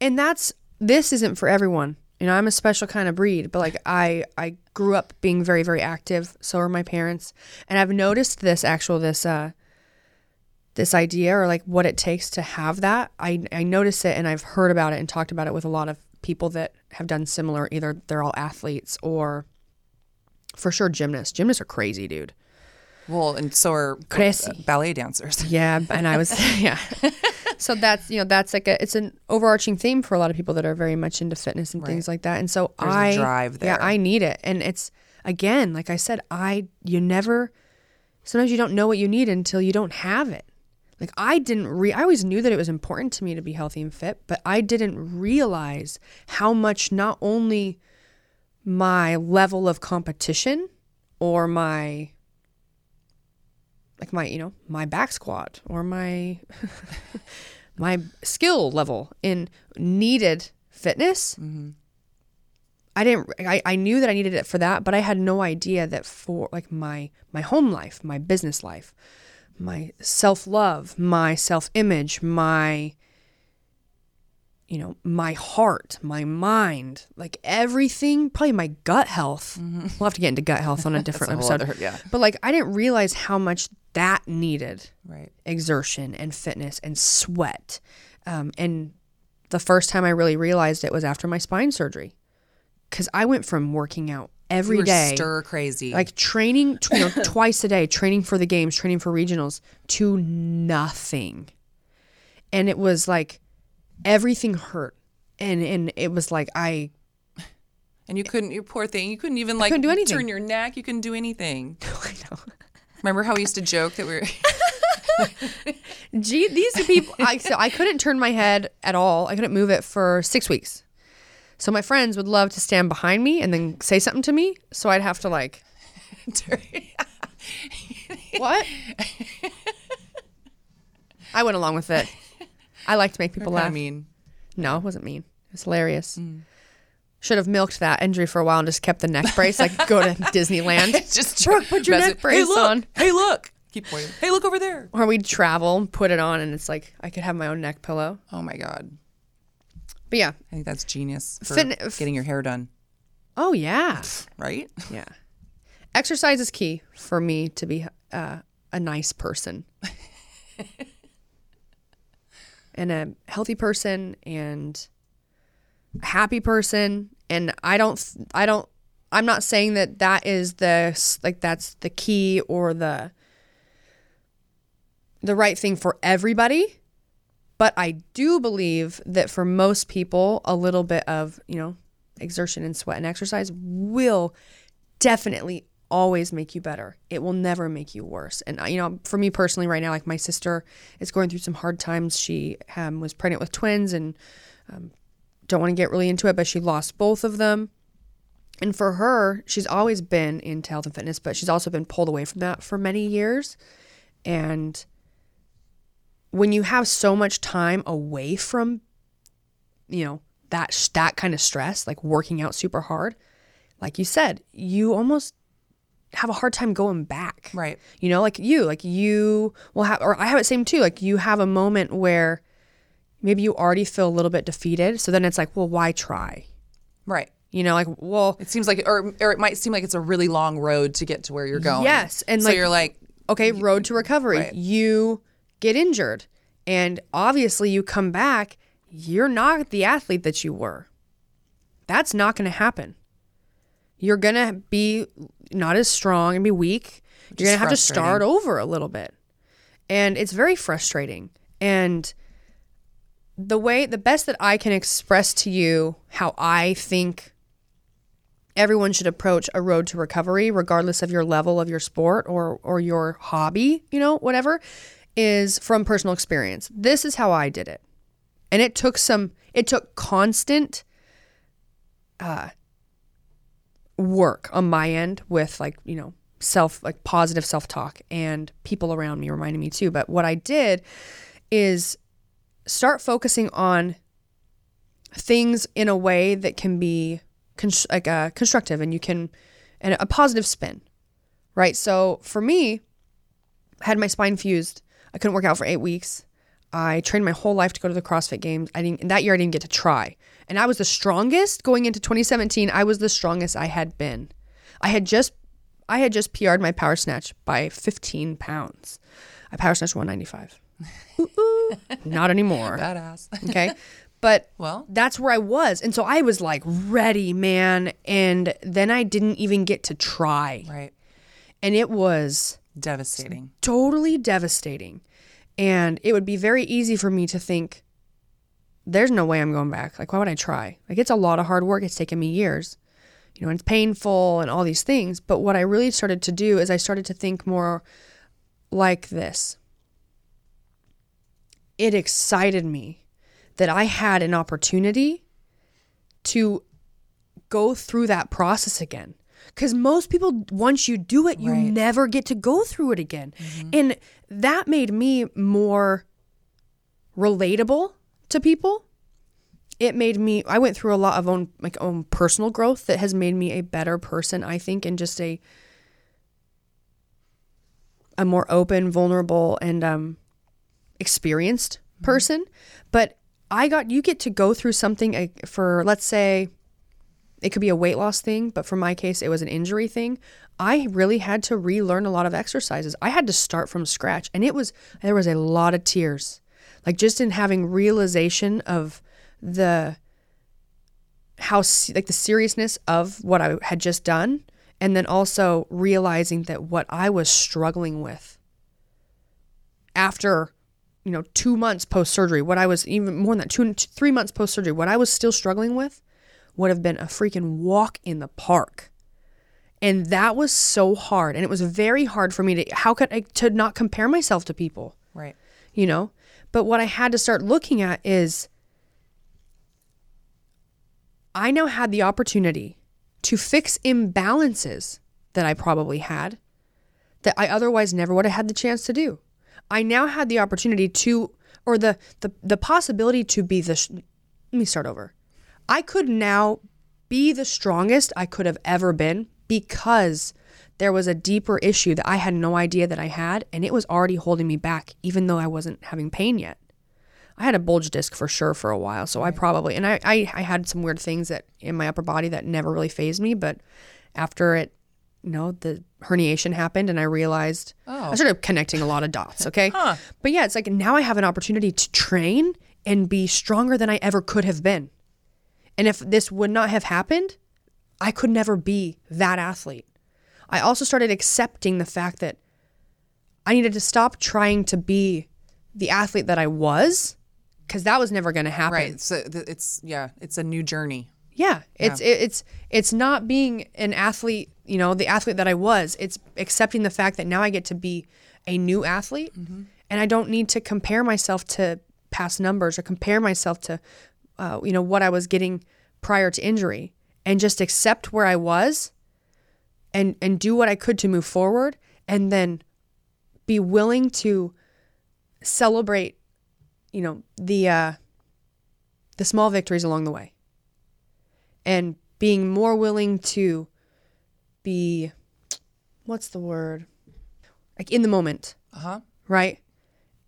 and that's this isn't for everyone you know i'm a special kind of breed but like i i grew up being very very active. So are my parents. And i've noticed this actual this uh this idea or like what it takes to have that. I i notice it and i've heard about it and talked about it with a lot of people that have done similar either they're all athletes or for sure gymnasts. Gymnasts are crazy dude Well, and so are uh, Crazy. ballet dancers. Yeah, and I was yeah. So that's you know that's like a it's an overarching theme for a lot of people that are very much into fitness and things like that. And so I, There's a I drive there. Yeah. I need it, and it's again like I said, I you never. Sometimes you don't know what you need until you don't have it. Like I didn't re I always knew that it was important to me to be healthy and fit, but I didn't realize how much not only my level of competition or my like my you know my back squat or my my skill level in needed fitness. Mm-hmm. I didn't I, I knew that i needed it for that but i had no idea that for like my my home life my business life my self-love my self-image my you know my heart my mind like everything probably my gut health we'll have to get into gut health on a different episode other- yeah. but like i didn't realize how much that needed Right. exertion and fitness and sweat. Um, and the first time I really realized it was after my spine surgery. Because I went from working out every day, stir crazy. like training you know, twice a day, training for the games, training for regionals, to nothing. And it was like everything hurt. And, and it was like I and you couldn't. You poor thing. You couldn't even like couldn't do anything. turn your neck. You couldn't do anything. I know. Remember how we used to joke that we were. Gee, these people. I so I couldn't turn my head at all. I couldn't move it for six weeks. So my friends would love to stand behind me and then say something to me. So I'd have to like, what? I went along with it. I like to make people laugh. I mean, No, it wasn't mean. It was hilarious. Should have milked that injury for a while and just kept the neck brace. Like go to Disneyland. just Brooke, put your neck brace hey, look, on. Hey, look. Keep pointing. Hey, look over there. Or we'd travel, put it on, and it's like I could have my own neck pillow. Oh my god. But yeah. I think that's genius for Fin- f- getting your hair done. Oh yeah. Right. Yeah. Exercise is key for me to be uh, a nice person and a healthy person and a happy person. And I don't, I don't, I'm not saying that that is the, like, that's the key or the, the right thing for everybody. But I do believe that for most people, a little bit of, you know, exertion and sweat and exercise will definitely always make you better. It will never make you worse. And uh, you know, for me personally, right now, like my sister is going through some hard times. She um, was pregnant with twins, and um, don't want to get really into it, but she lost both of them. And for her, she's always been into health and fitness, but she's also been pulled away from that for many years. And when you have so much time away from, you know, that that kind of stress, like working out super hard, like you said, you almost have a hard time going back. Right. You know, like you, like you will have, or I have it same too. Like you have a moment where maybe you already feel a little bit defeated. So then it's like, well, why try? Right. You know, like, well, It seems like, or, or it might seem like it's a really long road to get to where you're going. Yes, and so like- you're like, okay, road to recovery. Right. You get injured, and obviously you come back, you're not the athlete that you were. That's not going to happen. You're going to be not as strong and be weak. You're going to have to start over a little bit. And it's very frustrating. And the way, the best that I can express to you how I think everyone should approach a road to recovery regardless of your level of your sport or or your hobby you know whatever is from personal experience this is how i did it and it took some it took constant uh work on my end with like you know self like positive self-talk and people around me reminding me too. But what i did is start focusing on things in a way that can be cons- like uh, constructive and you can and a positive spin right? So for me I had my spine fused. I couldn't work out for eight weeks. I trained my whole life to go to the crossfit games. I didn't that year i didn't get to try and i was the strongest going into 2017 i was the strongest i had been. I had just i had just pr'd my power snatch by 15 pounds. I power snatched 195 Ooh, not anymore. Badass. okay? But Well- that's where i was. And so i was like ready man. And then i didn't even get to try. Right. and it was Devastating. totally devastating. And it would be very easy for me to think there's no way i'm going back. Like why would i try? Like it's a lot of hard work. It's taken me years. You know and it's painful and all these things. But what i really started to do is i started to think more like this. It excited me that I had an opportunity to go through that process again. Because most people, once you do it, you Right. never get to go through it again. Mm-hmm. And that made me more relatable to people. It made me, I went through a lot of own, like own personal growth that has made me a better person, I think, and just a, a more open, vulnerable, and um, experienced person. But I got you get to go through something for let's say it could be a weight loss thing, but for my case it was an injury thing. I really had to relearn a lot of exercises. I had to start from scratch and it was there was a lot of tears. Like just in having realization of the how like the seriousness of what I had just done and then also realizing that what I was struggling with after you know two months post surgery what i was even more than that two three months post surgery what i was still struggling with would have been a freaking walk in the park. And that was so hard and it was very hard for me to how could i to not compare myself to people. Right. you know but what i had to start looking at is i now had the opportunity to fix imbalances that i probably had that i otherwise never would have had the chance to do. I now had the opportunity to or the the, the possibility to be the sh- let me start over. I could now be the strongest i could have ever been because there was a deeper issue that i had no idea that i had and it was already holding me back even though i wasn't having pain yet. I had a bulge disc for sure for a while, so I probably and I, I I had some weird things that in my upper body that never really fazed me, but after it, you know, the herniation happened and I realized I oh. started connecting a lot of dots. Okay, but yeah, it's like now I have an opportunity to train and be stronger than I ever could have been, and if this would not have happened, I could never be that athlete. I also started accepting the fact that I needed to stop trying to be the athlete that I was because that was never going to happen. Right. So it's yeah, it's a new journey. Yeah, it's it, it's it's not being an athlete, you know, the athlete that I was. It's accepting the fact that now I get to be a new athlete and I don't need to compare myself to past numbers or compare myself to, uh, you know, what I was getting prior to injury and just accept where I was and, and do what I could to move forward and then be willing to celebrate, you know, the, uh, the small victories along the way and being more willing to be what's the word like in the moment Uh-huh. right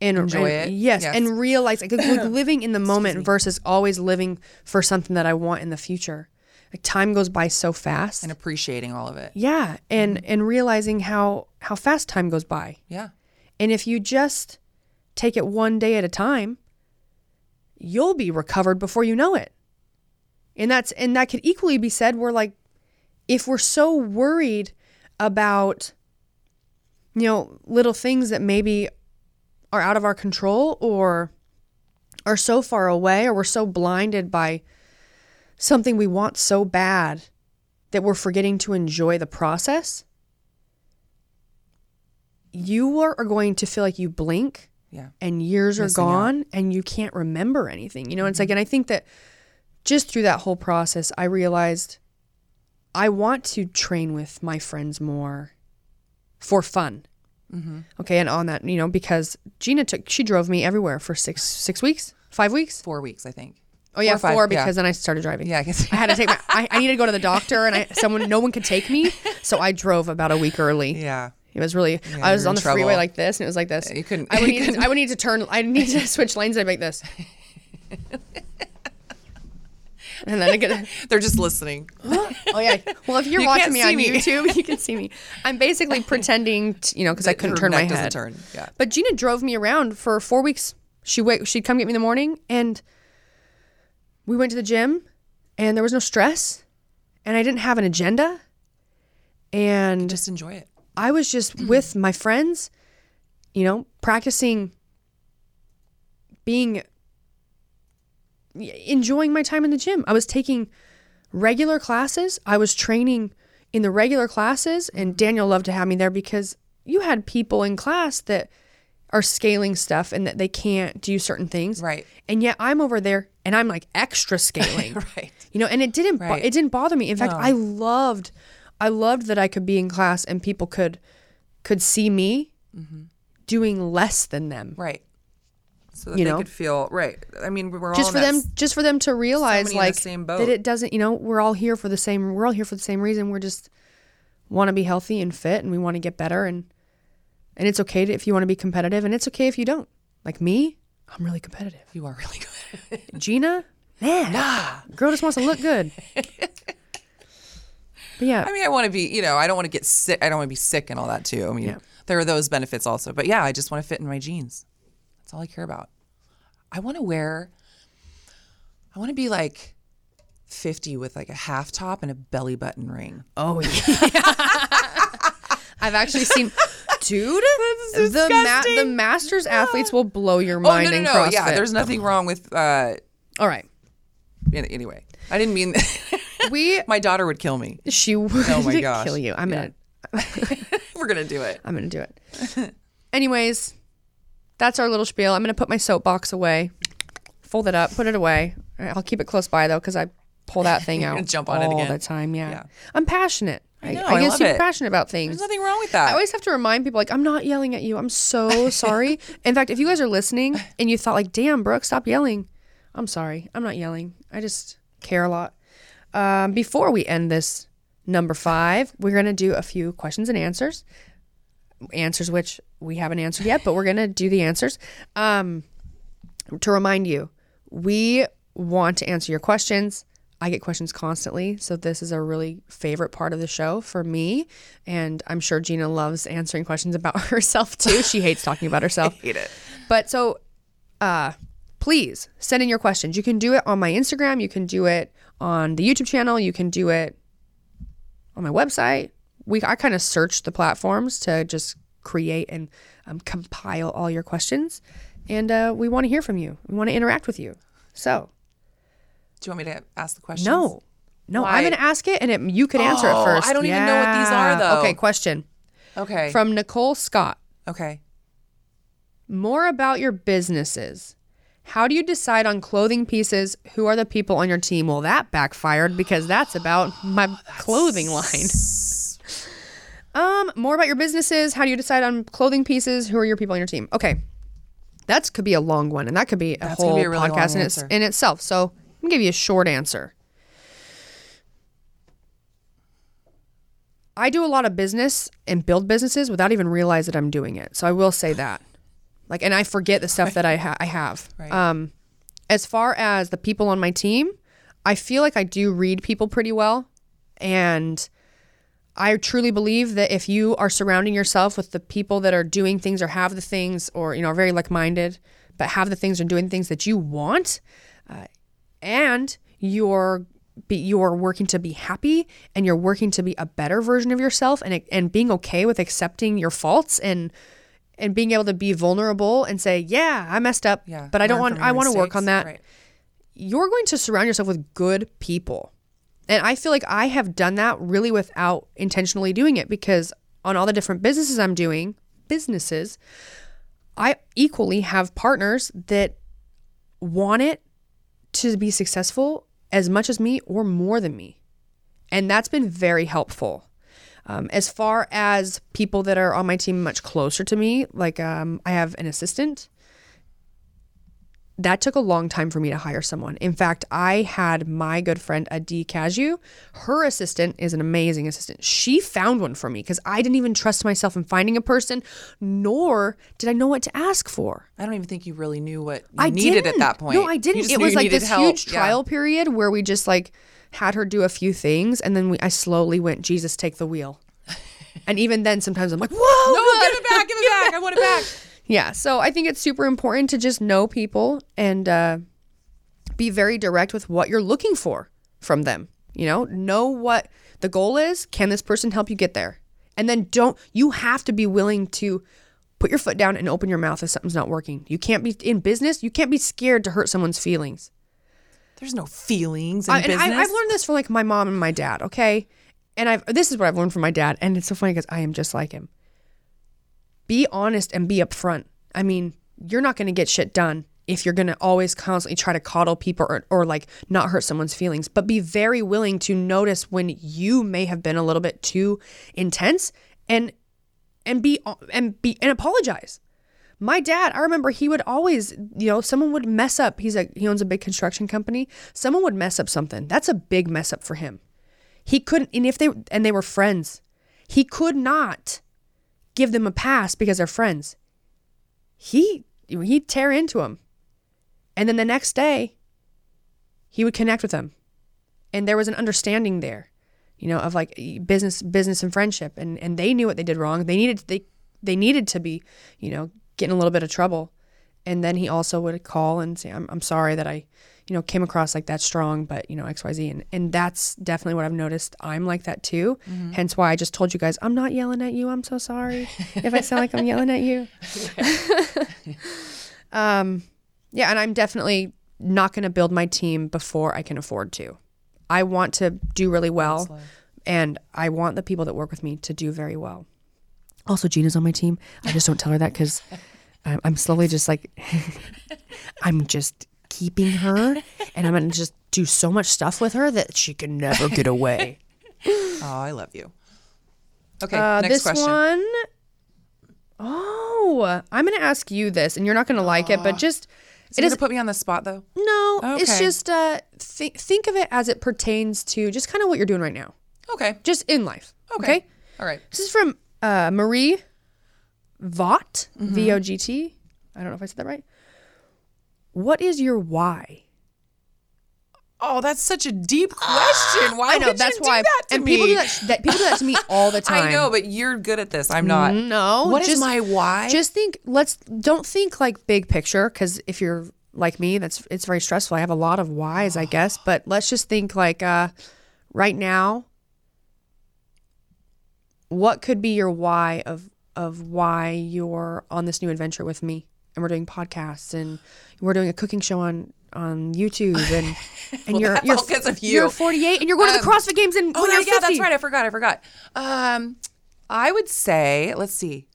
and Enjoy and- it. yes, Yes. and realize like, like living in the moment versus always living for something that i want in the future like time goes by so fast And appreciating all of it. yeah and Mm-hmm. and realizing how how fast time goes by Yeah. and if you just take it one day at a time, you'll be recovered before you know it. And that's and that could equally be said we're like if we're so worried about you know little things that maybe are out of our control or are so far away or we're so blinded by something we want so bad that we're forgetting to enjoy the process you are, are going to feel like you blink Yeah. and years are Missing out. gone and you can't remember anything. You know, it's mm-hmm. like, and I think that just through that whole process, I realized I want to train with my friends more for fun. Mm-hmm. Okay, and on that, you know, because Gina took, she drove me everywhere for six six weeks, five weeks. Four weeks, I think. Oh yeah, five, four yeah. because then I started driving. Yeah, I guess. I had to take my. I, I needed to go to the doctor, and I someone no one could take me, so I drove about a week early. yeah. It was really. Yeah, I was on the freeway like this, and it was like this. you couldn't- I would need. To, I would need to turn. I need to switch lanes. I make this. and then I get. They're just listening. Oh yeah. Well, if you're You watching me on me. YouTube, you can see me. I'm basically pretending, to, you know, because I couldn't turn my head. turn. Yeah. But Gina drove me around for four weeks. She wait. She'd come get me in the morning, and we went to the gym, and there was no stress, and I didn't have an agenda, and Just enjoy it. I was just with my friends, you know, practicing being enjoying my time in the gym. I was taking regular classes. I was training in the regular classes and Daniel loved to have me there because you had people in class that are scaling stuff and that they can't do certain things. Right. And yet I'm over there and I'm like extra scaling. Right. You know, and it didn't bo- it didn't bother me. In fact, I loved I loved that I could be in class and people could could see me mm-hmm. doing less than them. Right. So that You they know? could feel right. I mean, we're all Just for them s- just for them to realize the like that it doesn't, you know, we're all here for the same we're all here for the same reason. We're just want to be healthy and fit and we want to get better and and it's okay to, if you want to be competitive and it's okay if you don't. Like me, I'm really competitive. You are really good. Gina, man, nah. girl just wants to look good. but yeah, I mean, I want to be, you know, I don't want to get sick. I don't want to be sick and all that too. I mean, Yeah. there are those benefits also. But yeah, I just want to fit in my jeans. That's all I care about. I want to wear, I want to be like 50 with like a half top and a belly button ring. Oh yeah. I've actually seen dude the ma- the masters athletes will blow your Oh, mind no, no, in no. CrossFit. Yeah, there's nothing wrong with, uh, All right. anyway, I didn't mean, We my daughter would kill me. she would Oh my gosh. kill you. I'm Yeah. gonna We're going to do it. I'm gonna do it. Anyways, that's our little spiel. I'm gonna put my soapbox away, fold it up, put it away. I'll keep it close by though, because I pull that thing out gonna jump on it all the time. Yeah. Yeah. I'm passionate. I, know, I I get super it. passionate about things. There's nothing wrong with that. I always have to remind people, like, I'm not yelling at you. I'm so sorry. In fact, if you guys are listening and you thought, like, damn, Brooke, stop yelling, I'm sorry. I'm not yelling. I just care a lot. Um, before we end this number five, we're going to do a few questions and answers. Answers which we haven't answered yet, but we're going to do the answers. Um, to remind you, we want to answer your questions. I get questions constantly, so this is a really favorite part of the show for me. And I'm sure Gina loves answering questions about herself too. She hates talking about herself. I hate it. But so, uh, please send in your questions. You can do it on my Instagram. You can do it on the YouTube channel. You can do it on my website. We I kind of search the platforms to just create and um, compile all your questions, and uh, we want to hear from you. We want to interact with you. So Do you want me to ask the questions? no, No, Why? I'm going to ask it and it, you could answer Oh, it first. I don't even know what these are, though. Okay, question Okay. from Nicole Scott. okay. More about your businesses. How do you decide on clothing pieces? Who are the people on your team? Well, that backfired because that's about my clothing line. Um, more about your businesses. How do you decide on clothing pieces? Who are your people on your team? Okay, that could be a long one, and that could be a That's whole be a really podcast in, its, in itself. So I'm gonna give you a short answer. I do a lot of business and build businesses without even realize that I'm doing it. So I will say that. Like, and I forget the stuff that I, ha- I have. Right. Um, as far as the people on my team, I feel like I do read people pretty well. And I truly believe that if you are surrounding yourself with the people that are doing things or have the things or, you know, are very like minded, but have the things or doing things that you want, uh, and you're be, you're working to be happy and you're working to be a better version of yourself and and being okay with accepting your faults and and being able to be vulnerable and say, "Yeah, I messed up, Yeah. but I don't want I want to work on that." Right. you're going to surround yourself with good people. And I feel like I have done that really without intentionally doing it because on all the different businesses I'm doing, businesses, I equally have partners that want it to be successful as much as me or more than me. And that's been very helpful. Um, as far as people that are on my team much closer to me, like um, I have an assistant that took a long time for me to hire someone. In fact, I had my good friend Adi Casu. Her assistant is an amazing assistant. She found one for me because I didn't even trust myself in finding a person, nor did I know what to ask for. I don't even think you really knew what you I needed didn't. at that point. No, I didn't. It was like this help. huge Yeah. trial period where we just like had her do a few things, and then we I slowly went, Jesus, take the wheel. and even then, sometimes I'm like, whoa, No, give it back. Give it back. I want it back. yeah. So I think it's super important to just know people and uh, be very direct with what you're looking for from them. You know, know what the goal is. Can this person help you get there? And then don't, you have to be willing to put your foot down and open your mouth if something's not working. You can't be in business, you can't be scared to hurt someone's feelings. There's no feelings in business. I, I've learned this from like my mom and my dad, okay? And I've this is what I've learned from my dad, and it's so funny because I am just like him. Be honest and be upfront. I mean, you're not going to get shit done if you're going to always constantly try to coddle people or, or like not hurt someone's feelings, but be very willing to notice when you may have been a little bit too intense and and be and be and apologize. My dad, I remember he would always, you know, someone would mess up. He's like he owns a big construction company. Someone would mess up something. That's a big mess up for him. He couldn't and if they and they were friends. He could not give them a pass because they're friends. He he'd tear into them. And then the next day he would connect with them. And there was an understanding there, you know, of like business business and friendship and and they knew what they did wrong. They needed they they needed to be, you know, getting a little bit of trouble. And then he also would call and say, I'm, I'm sorry that I, you know, came across like that strong, but, you know, XYZ. And, and that's definitely what I've noticed. I'm like that too. Hence why I just told you guys, I'm not yelling at you. I'm so sorry if I sound like I'm yelling at you. um, yeah. And I'm definitely not going to build my team before I can afford to. I want to do really well. And I want the people that work with me to do very well. Also, Gina's on my team. I just don't tell her that because I'm slowly just like, I'm just keeping her, and I'm gonna just do so much stuff with her that she can never get away. oh, I love you. Okay, Uh, next this question. one, oh, I'm gonna ask you this, and you're not gonna like it, but just Is it is gonna put me on the spot though? no, it's just uh, th- think of it as it pertains to just kind of what you're doing right now, Okay. just in life. Okay. okay? All right. This is from uh, Marie Vogt, Mm-hmm. V O G T. I don't know if I said that right. What is your why? Oh, that's such a deep question. Why I know would that's you do why. that to and me? people do that, that. People do that to me all the time. I know, but you're good at this. I'm not. No, What is just- my why? Just think. Let's don't think like big picture because if you're like me, that's it's very stressful. I have a lot of whys, I guess. But let's just think like uh, right now. What could be your why of of why you're on this new adventure with me, and we're doing podcasts and we're doing a cooking show on on YouTube and and Well, you're you're of you're 48 and you're going to the Um, CrossFit Games and Oh yeah, yeah, that's right. I forgot. I forgot. Um, I would say, let's see.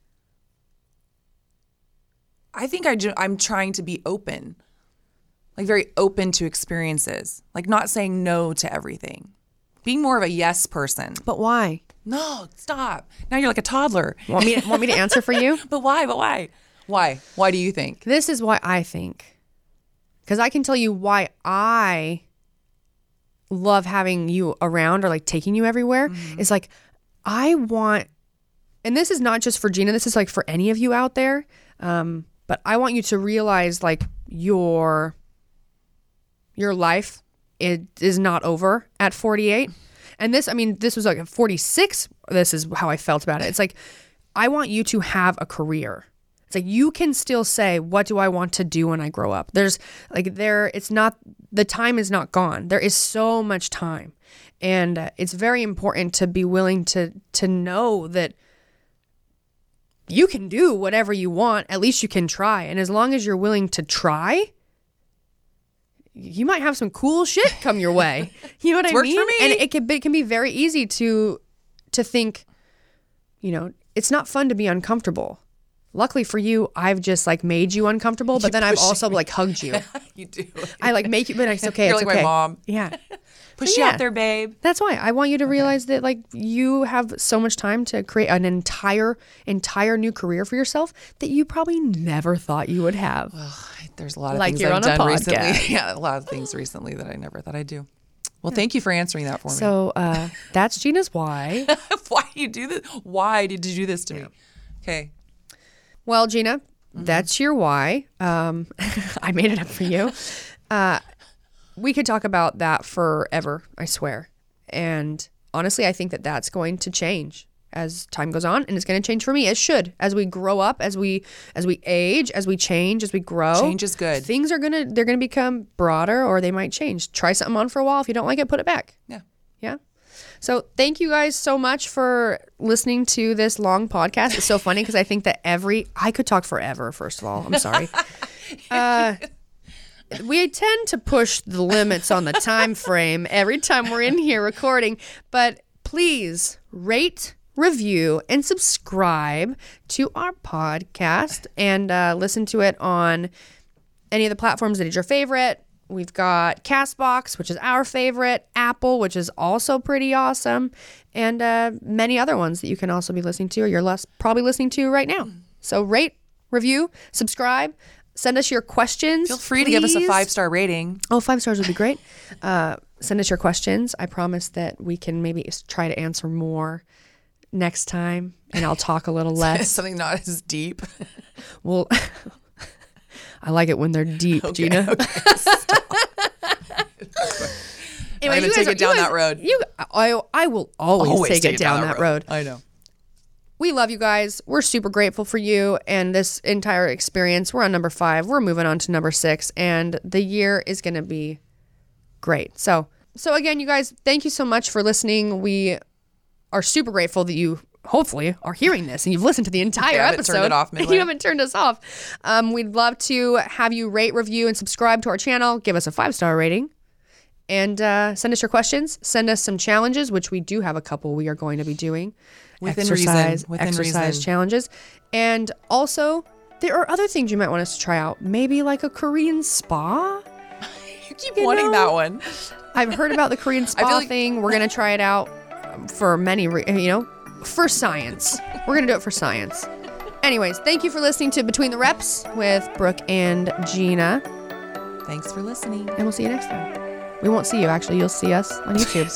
I think I ju- I'm trying to be open, like very open to experiences, like not saying no to everything, being more of a yes person. But why? No, stop. Now you're like a toddler. Want me want me to answer for you? But why? But why? Why? Why do you think? This is why I think. Because I can tell you why I love having you around or like taking you everywhere. Is like, I want, and this is not just for Gina, this is like for any of you out there. Um, but I want you to realize like your your life it is not over at 48 and this i mean this was like 46 this is how i felt about it it's like i want you to have a career it's like you can still say what do i want to do when i grow up there's like there it's not the time is not gone there is so much time and uh, it's very important to be willing to to know that you can do whatever you want at least you can try and as long as you're willing to try you might have some cool shit come your way. You know what I mean? for me. And it can, it can be very easy to to think, you know, it's not fun to be uncomfortable. Luckily for you, I've just like made you uncomfortable, but then I've also like hugged you. You do. I like make you, but it's okay. You're it's like my okay. mom. Yeah. Push So, you yeah. out there, babe. That's why I want you to realize that like you have so much time to create an entire entire new career for yourself that you probably never thought you would have. There's a lot of Like things you're I've on a done recently. podcast. Yeah, a lot of things recently that I never thought I'd do. Well, thank you for answering that for me. So uh, that's Gina's why. Why you do this? Why did you do this to me? Okay. Well, Gina, that's your why. Um, I made it up for you. Uh, we could talk about that forever, I swear. And honestly, I think that that's going to change as time goes on, and it's going to change for me. It should as we grow up, as we as we age, as we change, as we grow. Change is good. Things are gonna they're gonna become broader, or they might change. Try something on for a while. If you don't like it, put it back. Yeah. Yeah. So thank you guys so much for listening to this long podcast. It's so funny because I think that every I could talk forever. First of all, I'm sorry. Uh, we tend to push the limits on the time frame every time we're in here recording, but please rate, review, and subscribe to our podcast and uh, listen to it on any of the platforms that is your favorite. We've got Castbox, which is our favorite, Apple, which is also pretty awesome, and uh, many other ones that you can also be listening to or you're less probably listening to right now. So rate, review, subscribe, send us your questions. Feel free to give us a five star rating. Oh, five stars would be great. Uh, send us your questions. I promise that we can maybe try to answer more next time, and I'll talk a little less. Something not as deep. Well, I like it when they're deep, Gina. Anyway, I'm gonna you take guys- it down you that road. You, I, I will always, Always take, it down, that road. I know. We love you guys. We're super grateful for you and this entire experience. We're on number five. We're moving on to number six, and the year is going to be great. So, so again, you guys, thank you so much for listening. We are super grateful that you hopefully are hearing this and you've listened to the entire haven't episode. turned it off midway. you haven't turned us off. Um, we'd love to have you rate, review, and subscribe to our channel. Give us a five star rating and uh, send us your questions. Send us some challenges, which we do have a couple we are going to be doing. Within reason. exercise, Within exercise reason. challenges, and also there are other things you might want us to try out. Maybe like a Korean spa. You keep You wanting know? that one. I've heard about the Korean spa like- thing. We're gonna try it out for many, re- you know, for science. We're gonna do it for science. Anyways, thank you for listening to Between the Reps with Brooke and Gina, Thanks for listening. and we'll see you next time. We won't see you actually. You'll see us on YouTube.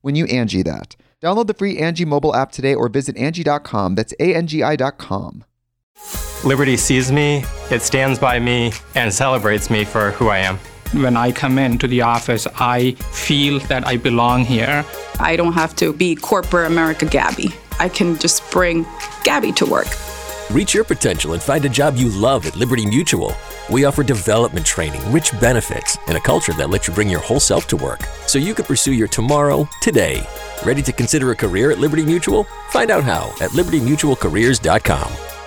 when you Angi that. Download the free Angi mobile app today or visit Angi.com. That's A-N-G-I dot com. Liberty sees me, it stands by me, and celebrates me for who I am. When I come into the office, I feel that I belong here. I don't have to be corporate America Gabby. I can just bring Gabby to work. Reach your potential and find a job you love at Liberty Mutual. We offer development training, rich benefits, and a culture that lets you bring your whole self to work so you can pursue your tomorrow today. Ready to consider a career at Liberty Mutual? Find out how at libertymutualcareers.com.